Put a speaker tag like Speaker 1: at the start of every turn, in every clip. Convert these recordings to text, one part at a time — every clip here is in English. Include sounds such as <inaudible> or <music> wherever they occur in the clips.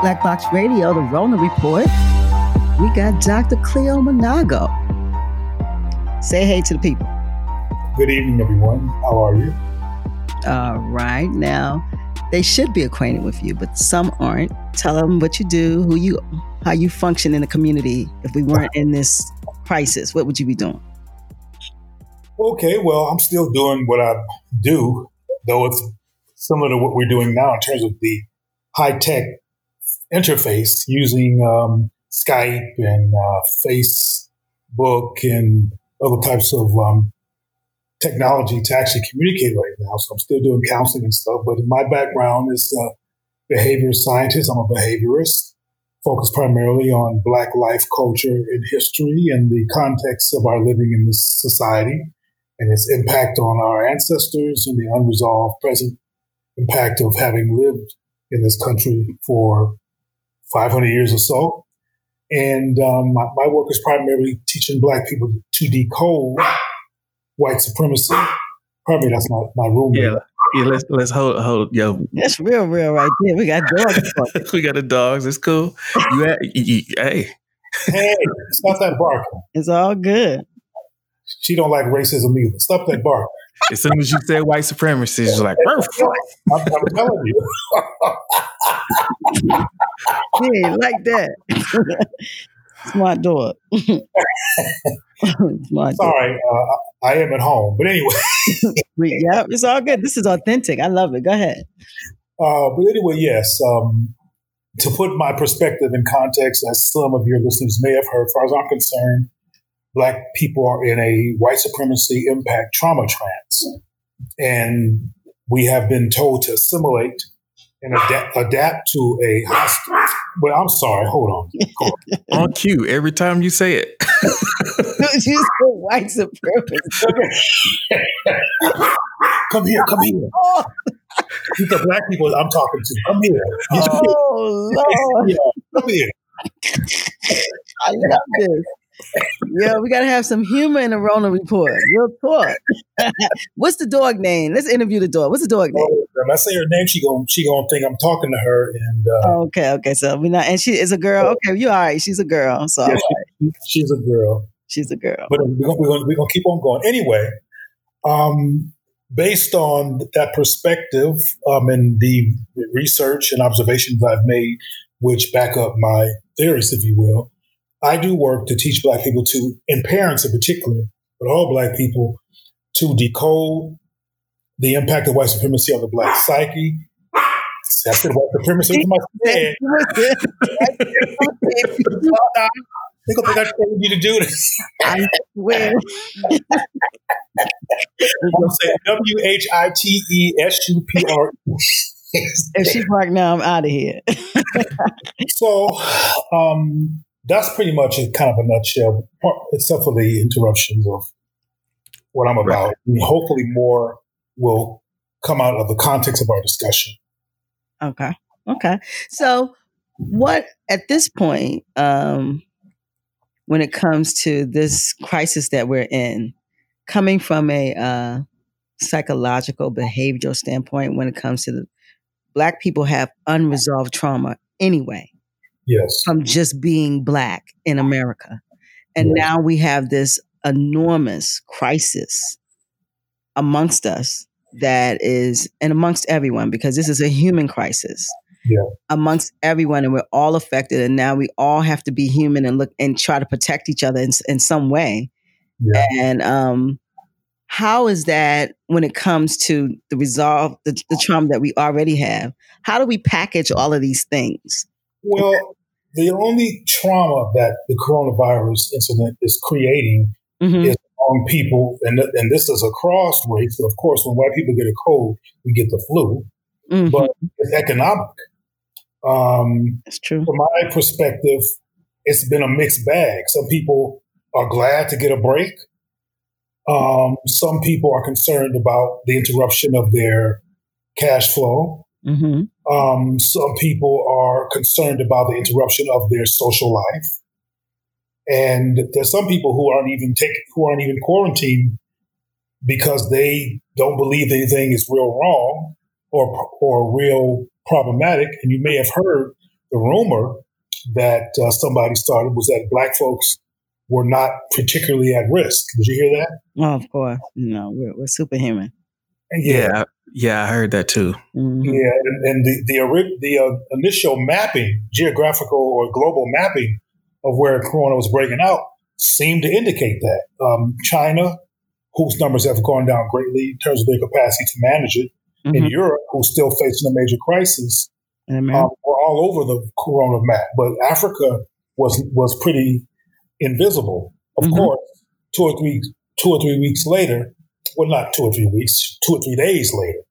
Speaker 1: Black Box Radio, the Rona Report. We got Dr. Cleo Manago. Say hey to the people.
Speaker 2: Good evening, everyone. How are you?
Speaker 1: All right. Now, they should be acquainted with you, but some aren't. Tell them what you do, who you, how you function in the community. If we weren't in this crisis, what would you be doing?
Speaker 2: Okay, well, I'm still doing what I do, though it's similar to what we're doing now in terms of the high tech interface using um, Skype and uh, Facebook and other types of um, technology to actually communicate right now. So I'm still doing counseling and stuff, but my background is a behavior scientist. I'm a behaviorist, focused primarily on Black life, culture, and history and the context of our living in this society and its impact on our ancestors and the unresolved present impact of having lived in this country for 500 years or so. And um, my, my, work is primarily teaching Black people to decode white supremacy. Probably that's my, my roommate.
Speaker 3: Yeah. Yeah, let's let's hold hold yo.
Speaker 1: That's real, real right there. We got dogs. <laughs>
Speaker 3: we got the dogs. It's cool. You, had, you, you hey,
Speaker 2: hey, stop that barking.
Speaker 1: It's all good.
Speaker 2: She don't like racism either. Stop that barking.
Speaker 3: As soon as you say white supremacy, she's like, I'm,
Speaker 2: I'm telling you. <laughs>
Speaker 1: yeah, like that. Smart dog.
Speaker 2: Smart Sorry, uh, I am at home, but anyway. <laughs>
Speaker 1: yeah, it's all good. This is authentic. I love it. Go ahead.
Speaker 2: Uh, but anyway, yes. Um, to put my perspective in context, as some of your listeners may have heard, as far as I'm concerned, Black people are in a white supremacy impact trauma trance. And we have been told to assimilate and adapt, adapt to a hostile. Well, I'm sorry. Hold on.
Speaker 3: On. <laughs> on cue every time you say it. <laughs>
Speaker 1: you white supremacy. <laughs>
Speaker 2: come here. Come here. Oh. These are black people I'm talking to. Come here.
Speaker 1: Oh, Lord.
Speaker 2: Yeah, come here.
Speaker 1: I love this yeah, we gotta have some humor in the Rona report. Real talk. <laughs> What's the dog name? Let's interview the dog. What's the dog name?
Speaker 2: Oh, if I say her name, she gonna she gonna think I'm talking to her. And uh,
Speaker 1: okay, okay. So we not, and she is a girl. Okay, you all right? She's a girl. So yeah,
Speaker 2: she, she's a girl.
Speaker 1: She's a girl.
Speaker 2: But we're gonna, we're gonna we're gonna keep on going anyway. Um, based on that perspective, um, and the research and observations I've made, which back up my theories, if you will. I do work to teach Black people to, and parents in particular, but all Black people, to decode the impact of white supremacy on the Black psyche. I said white supremacy to my head. They gonna think I told you to do this.
Speaker 1: I swear.
Speaker 2: I'm saying W H I T E S U P R.
Speaker 1: If she's like, now I'm out of here.
Speaker 2: so, um, that's pretty much it, kind of a nutshell, except for the interruptions of what I'm about. Right. I mean, hopefully, more will come out of the context of our discussion.
Speaker 1: Okay. Okay. So, what at this point, um, when it comes to this crisis that we're in, coming from a uh, psychological behavioral standpoint, when it comes to the Black people have unresolved trauma anyway.
Speaker 2: Yes.
Speaker 1: From just being black in America. And yes. now we have this enormous crisis amongst us that is, and amongst everyone, because this is a human crisis.
Speaker 2: Yeah.
Speaker 1: Amongst everyone, and we're all affected, and now we all have to be human and look and try to protect each other in, in some way. Yeah. And um, how is that when it comes to the resolve the, the trauma that we already have? How do we package all of these things?
Speaker 2: Well, the only trauma that the coronavirus incident is creating mm-hmm. is among people, and, and this is across race. Of course, when white people get a cold, we get the flu, mm-hmm. but it's economic.
Speaker 1: Um, That's true.
Speaker 2: From my perspective, it's been a mixed bag. Some people are glad to get a break. Um, some people are concerned about the interruption of their cash flow. Mm-hmm. Um, some people are concerned about the interruption of their social life, and there's some people who aren't even take who aren't even quarantined because they don't believe anything is real wrong or or real problematic. And you may have heard the rumor that uh, somebody started was that black folks were not particularly at risk. Did you hear that?
Speaker 1: Oh, of course. No, we're, we're superhuman.
Speaker 3: Yeah. yeah. Yeah, I heard that too.
Speaker 2: Mm-hmm. Yeah, and, and, the the, the uh, initial mapping, geographical or global mapping of where Corona was breaking out, seemed to indicate that um, China, whose numbers have gone down greatly in terms of their capacity to manage it, mm-hmm. in Europe, who's still facing a major crisis, um, were all over the Corona map. But Africa was was pretty invisible. Of mm-hmm. course, two or three two or three weeks later, well, not two or three weeks, two or three days later,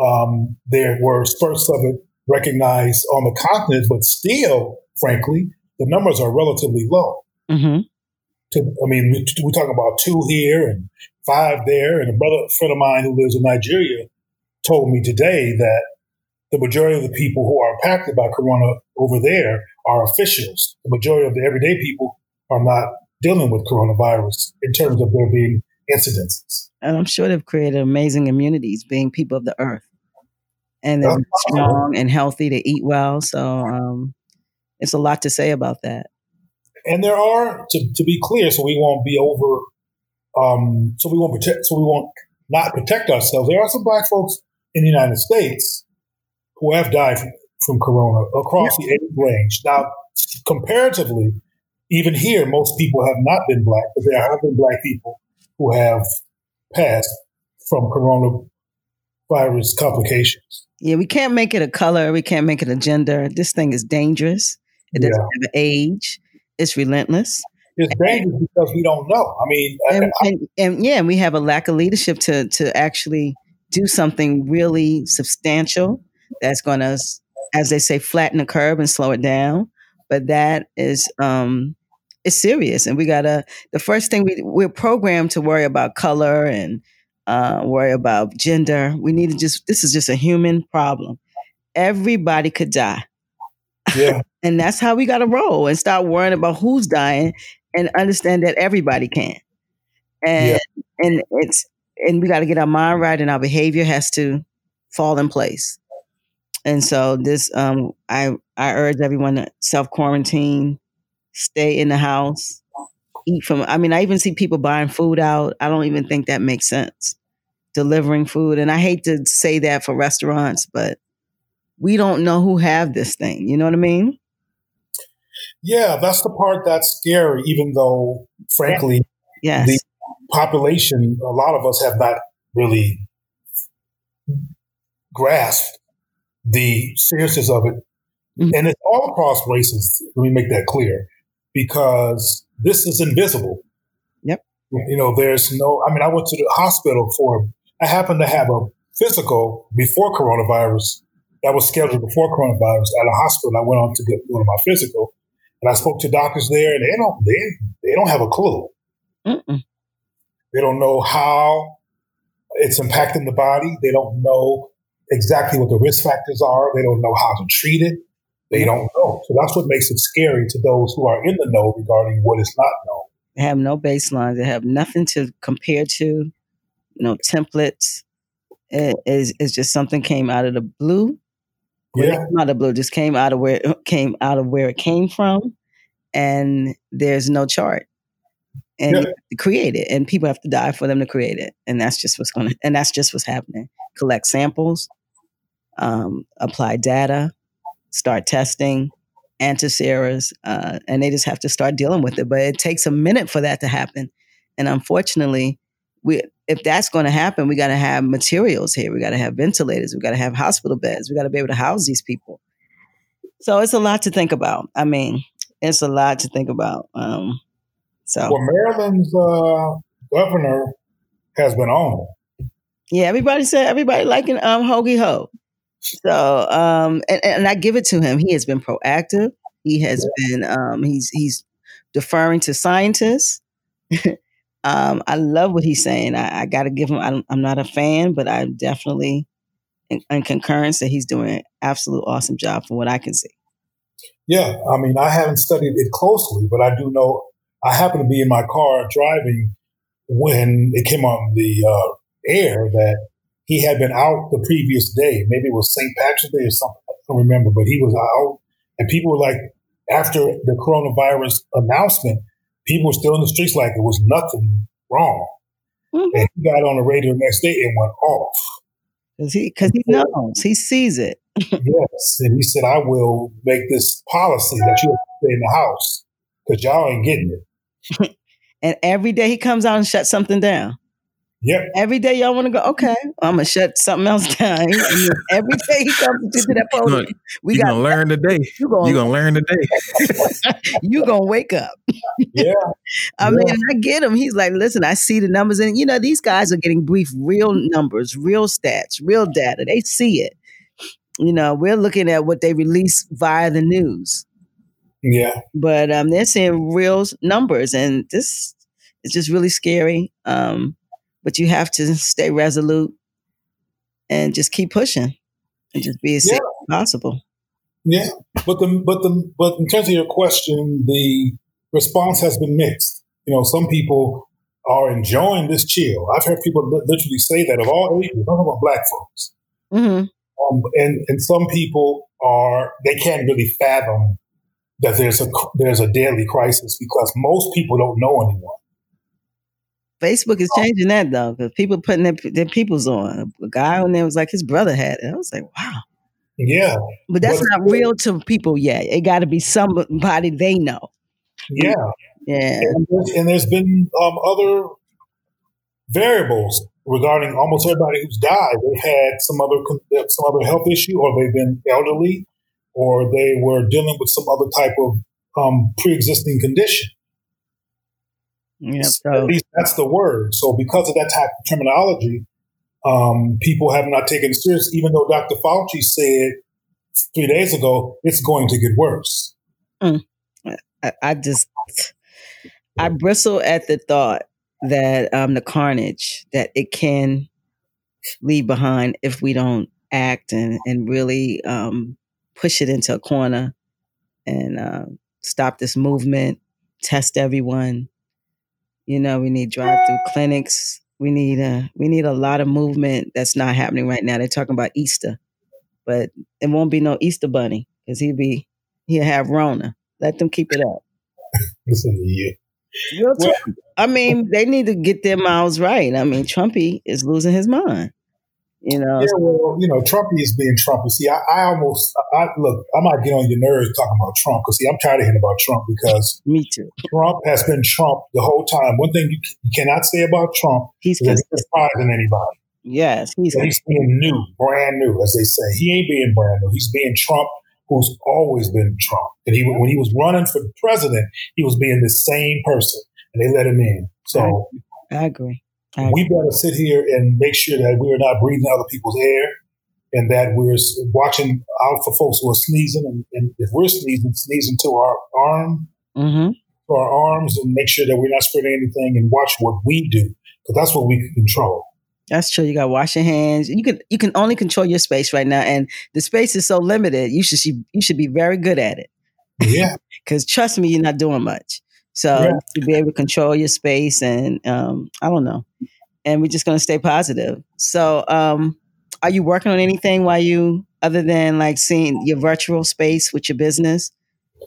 Speaker 2: um, there were spurts of it recognized on the continent, but still, frankly, the numbers are relatively low. Mm-hmm. To, I mean, we, we talk about two here and five there, and a brother friend of mine who lives in Nigeria told me today that the majority of the people who are impacted by corona over there are officials. The majority of the everyday people are not dealing with coronavirus in terms of there being incidences.
Speaker 1: And I'm sure they've created amazing immunities being people of the earth. And they're strong and healthy to eat well. So um, it's a lot to say about that.
Speaker 2: And there are, to, to be clear, so we won't be over, um, so we won't protect, so we won't not protect ourselves. There are some black folks in the United States who have died from, from corona across yeah. the age range. Now, comparatively, even here, most people have not been black, but there have been black people who have passed from coronavirus complications.
Speaker 1: Yeah, we can't make it a color. We can't make it a gender. This thing is dangerous. It doesn't have an age. It's relentless.
Speaker 2: It's dangerous because we don't know. I mean,
Speaker 1: and, I, and, and yeah, we have a lack of leadership to to actually do something really substantial that's going to, as they say, flatten the curve and slow it down. But that is um, it's serious, and we gotta. The first thing we we're programmed to worry about color and uh, worry about gender. We need to just. This is just a human problem. Everybody could die.
Speaker 2: Yeah. <laughs>
Speaker 1: and that's how we got to roll and start worrying about who's dying and understand that everybody can. And yeah. and it's and we got to get our mind right and our behavior has to fall in place. And so this, um, I I urge everyone to self quarantine, stay in the house, eat from. I mean, I even see people buying food out. I don't even think that makes sense. Delivering food, and I hate to say that for restaurants, but we don't know who have this thing. You know what I mean?
Speaker 2: Yeah, that's the part that's scary. Even though, frankly,
Speaker 1: yes.
Speaker 2: the population, a lot of us have not really grasped the seriousness of it. Mm-hmm. And it's all across races. Let me make that clear because this is invisible.
Speaker 1: Yep.
Speaker 2: You know, there's no, I mean, I went to the hospital for, I happened to have a physical before coronavirus that was scheduled before coronavirus at a hospital. I went on to get one of my physical and I spoke to doctors there and they don't, they, they don't have a clue. Mm-mm. They don't know how it's impacting the body. They don't know exactly what the risk factors are. They don't know how to treat it. They don't know. So that's what makes it scary to those who are in the know regarding what is not known.
Speaker 1: They have no baseline. They have nothing to compare to. No templates. It is it's just something came out of the blue.
Speaker 2: Yeah.
Speaker 1: Not the blue, just came out of where it came out of where it came from. And there's no chart. And yeah. create it. And people have to die for them to create it. And that's just what's gonna and that's just what's happening collect samples, um, apply data, start testing, anti uh, and they just have to start dealing with it. But it takes a minute for that to happen. And unfortunately, we if that's going to happen, we got to have materials here. We got to have ventilators. We got to have hospital beds. We got to be able to house these people. So it's a lot to think about. I mean, it's a lot to think about. Um, so,
Speaker 2: well, Maryland's uh, governor has been on
Speaker 1: yeah, everybody said everybody liking um Hoagie Ho. So um and, and I give it to him. He has been proactive. He has been um he's he's deferring to scientists. <laughs> um I love what he's saying. I, I gotta give him I'm, I'm not a fan, but I'm definitely in, in concurrence that he's doing an absolute awesome job from what I can see.
Speaker 2: Yeah, I mean, I haven't studied it closely, but I do know I happened to be in my car driving when it came on the uh, air that he had been out the previous day. Maybe it was St. Patrick's Day or something. I don't remember, but he was out And people were like, after the coronavirus announcement, people were still in the streets like it was nothing wrong. Mm-hmm. And he got on the radio the next day and went off.
Speaker 1: Because he, cause he knows, he sees it. <laughs>
Speaker 2: yes. And he said, I will make this policy that you have to stay in the house because y'all ain't getting it. <laughs>
Speaker 1: and every day he comes out and shuts something down.
Speaker 2: Yep.
Speaker 1: Every day y'all want to go, okay, I'm gonna shut something else down. <laughs> every day he comes to that podium,
Speaker 3: we got to learn today. You're gonna, you gonna learn today. <laughs>
Speaker 1: you gonna wake up. <laughs>
Speaker 2: Yeah.
Speaker 1: I yeah. mean, I get him. He's like, listen, I see the numbers, and you know, these guys are getting brief real numbers, real stats, real data. They see it. You know, we're looking at what they release via the news.
Speaker 2: Yeah.
Speaker 1: But um, they're seeing real numbers, and this is just really scary. Um, but you have to stay resolute and just keep pushing and just be as yeah. safe as possible.
Speaker 2: Yeah, but the but the but in terms of your question, the response has been mixed. You know, some people are enjoying this chill. I've heard people literally say that of all ages. I'm talking about black folks, mm-hmm. um, and and some people are they can't really fathom that there's a there's a daily crisis because most people don't know anyone.
Speaker 1: Facebook is changing that though, because people putting their, their peoples on. A guy on there was like his brother had it. I was like, wow.
Speaker 2: Yeah.
Speaker 1: But that's but, not real to people yet. It got to be somebody they know.
Speaker 2: Yeah.
Speaker 1: Yeah.
Speaker 2: And there's, and there's been um, other variables regarding almost everybody who's died. They've had some other some other health issue, or they've been elderly, or they were dealing with some other type of um, pre-existing condition.
Speaker 1: Yeah, so. At
Speaker 2: least that's the word. So because of that type of terminology, um, people have not taken it serious, even though Dr. Fauci said three days ago it's going to get worse.
Speaker 1: Mm. I, I, just I bristle at the thought that um, the carnage that it can leave behind if we don't act and and really um, push it into a corner and uh, stop this movement, test everyone, you know, we need drive-through clinics. We need a we need a lot of movement that's not happening right now. They're talking about Easter, but it won't be no Easter bunny because he'll be he'll have Rona. Let them keep it up. <laughs>
Speaker 2: Listen to you.
Speaker 1: Well, I mean, they need to get their mouths right. I mean, Trumpy is losing his mind. You know,
Speaker 2: yeah, well, you know, Trumpy is being Trumpy. See, I, I almost, I, look, I might get on your nerves talking about Trump because see, I'm tired of hearing about Trump because
Speaker 1: me too.
Speaker 2: Trump has been Trump the whole time. One thing you, you cannot say about Trump
Speaker 1: he's
Speaker 2: is surprising anybody.
Speaker 1: Yes,
Speaker 2: he's he's being new, brand new, as they say. He ain't being brand new. He's being Trump, who's always been Trump. And he when he was running for president, he was being the same person, and they let him in. So
Speaker 1: I agree.
Speaker 2: We better sit here and make sure that we are not breathing other people's air and that we're watching out for folks who are sneezing. And, and if we're sneezing, sneezing to our arm,
Speaker 1: mm-hmm.
Speaker 2: to our arms, and make sure that we're not spreading anything and watch what we do because that's what we can control.
Speaker 1: That's true. You got to wash your hands. You can you can only control your space right now, and the space is so limited. You should you should be very good at it.
Speaker 2: Yeah. <laughs>
Speaker 1: Because trust me, you're not doing much. So yeah. to be able to control your space and um, I don't know. And we're just gonna stay positive. So um, are you working on anything while you other than like seeing your virtual space with your business?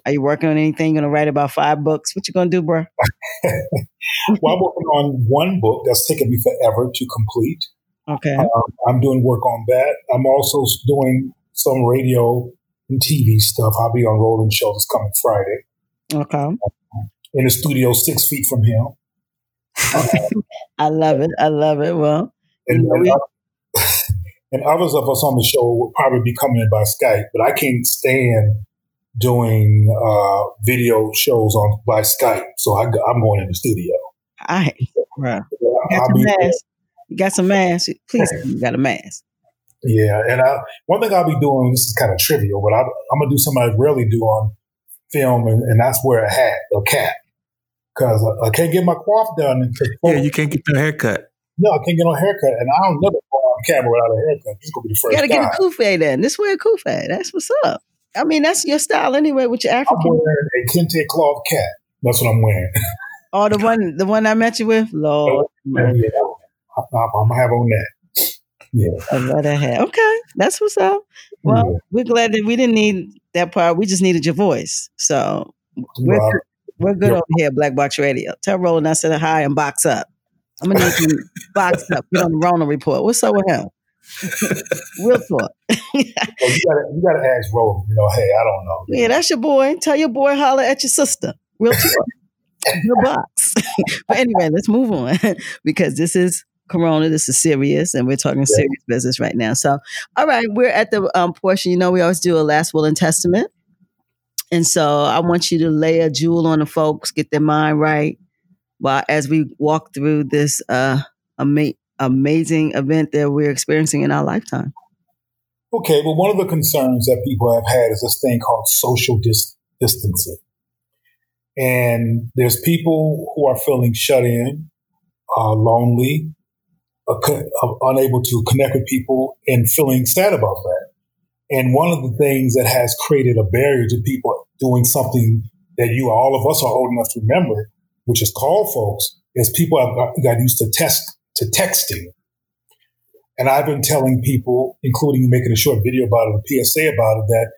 Speaker 1: Are you working on anything? You're gonna write about five books? What you gonna do, bro? <laughs>
Speaker 2: well, I'm working on one book that's taken me forever to complete.
Speaker 1: Okay.
Speaker 2: Um, I'm doing work on that. I'm also doing some radio and TV stuff. I'll be on Roland Shows coming Friday.
Speaker 1: Okay
Speaker 2: in the studio six feet from him. <laughs>
Speaker 1: I love it. I love it. Well,
Speaker 2: and, and, <laughs> and, others of us on the show will probably be coming in by Skype, but I can't stand doing uh, video shows on by Skype, so I, am going in the studio.
Speaker 1: I, bro, <laughs> you got some mask. You got some mask. Please, you got a mask.
Speaker 2: Yeah, and I, one thing I'll be doing. This is kind of trivial, but I, am gonna do something I rarely do on film, and, and that's wear a hat, a cap because I, I, can't get my coif done.
Speaker 3: Yeah, you can't get your haircut.
Speaker 2: No, I can't get no haircut, and I don't never go on camera without a haircut. This is gonna be the first.
Speaker 1: You gotta time. get a kufi then. This way a kufi. That's what's up. I mean, that's your style anyway with your African.
Speaker 2: I'm wearing a kente cloth cap. That's what I'm wearing.
Speaker 1: Oh, the one, the one I met you with, Lord.
Speaker 2: Yeah, yeah. I, am gonna have on that. Yeah,
Speaker 1: I love that hat. Okay, that's what's up. Well, yeah. we're glad that we didn't need that part. We just needed your voice. So we're, wow. We're good over here, Black Box Radio. Tell Roland I said hi and box up. I'm gonna need you <laughs> box up. Get on the Rona report. What's up with him? <laughs> Real talk.
Speaker 2: well, you gotta you gotta ask Roland. You know, hey, I don't know.
Speaker 1: Yeah, that's your boy. Tell your boy holler at your sister. Real talk. <laughs> your box. but anyway, let's move on because this is Corona. This is serious, and we're talking yeah. serious business right now. So, all right, we're at the um, portion. You know, we always do a last will and testament, and so I want you to lay a jewel on the folks, get their mind right, while as we walk through this uh, ama- amazing event that we're experiencing in our lifetime.
Speaker 2: Okay, well, one of the concerns that people have had is this thing called social dis- distancing. And there's people who are feeling shut in, uh, lonely, uh, unable to connect with people and feeling sad about that. And one of the things that has created a barrier to people doing something that you, all of us are old enough to remember, which is call folks, is people have got, got used to test to texting. And I've been telling people, including making a short video about it, a PSA about it, that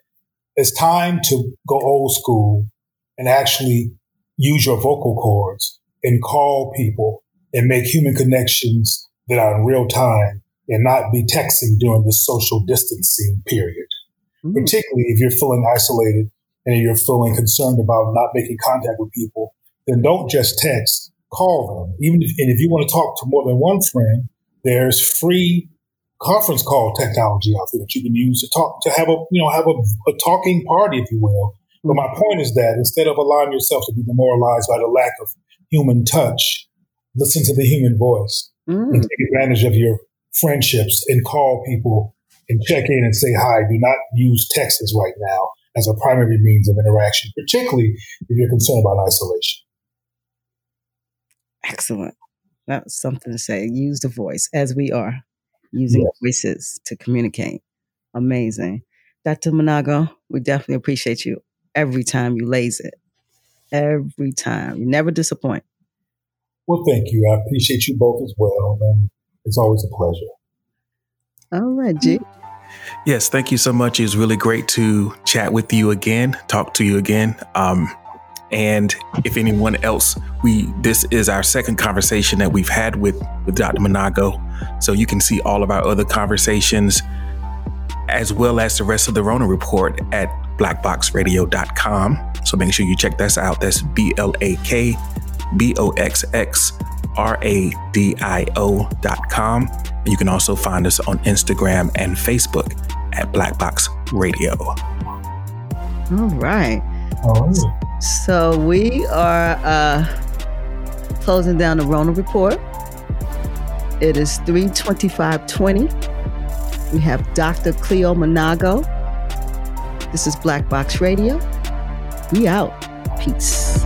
Speaker 2: it's time to go old school and actually use your vocal cords and call people and make human connections that are in real time and not be texting during this social distancing period. Mm. Particularly if you're feeling isolated and you're feeling concerned about not making contact with people, then don't just text, call them. Even if, and if you want to talk to more than one friend, there's free conference call technology out there that you can use to talk to have a you know have a, a talking party, if you will. But my point is that instead of allowing yourself to be demoralized by the lack of human touch, listen to the human voice mm. and take advantage of your friendships and call people and check in and say hi. Do not use texts right now as a primary means of interaction, particularly if you're concerned about isolation.
Speaker 1: Excellent. That's something to say. Use the voice as we are using yes. voices to communicate. Amazing. Dr. Manago, we definitely appreciate you every time you lays it. Every time. You never disappoint.
Speaker 2: Well, thank you. I appreciate you both as well. And it's always a pleasure.
Speaker 1: All right, G.
Speaker 3: Yes, thank you so much. It was really great to chat with you again, talk to you again. Um, and if anyone else, we this is our second conversation that we've had with with Dr. Manago. So you can see all of our other conversations as well as the rest of the Rona report at blackboxradio.com. So make sure you check this out. That's B L A K B O X X R A D I O dot com. You can also find us on Instagram and Facebook at Black Box Radio.
Speaker 1: All right. Oh. So we are uh, closing down the Rona report. It is 325.20. We have Dr. Cleo Manago. This is Black Box Radio. We out. Peace.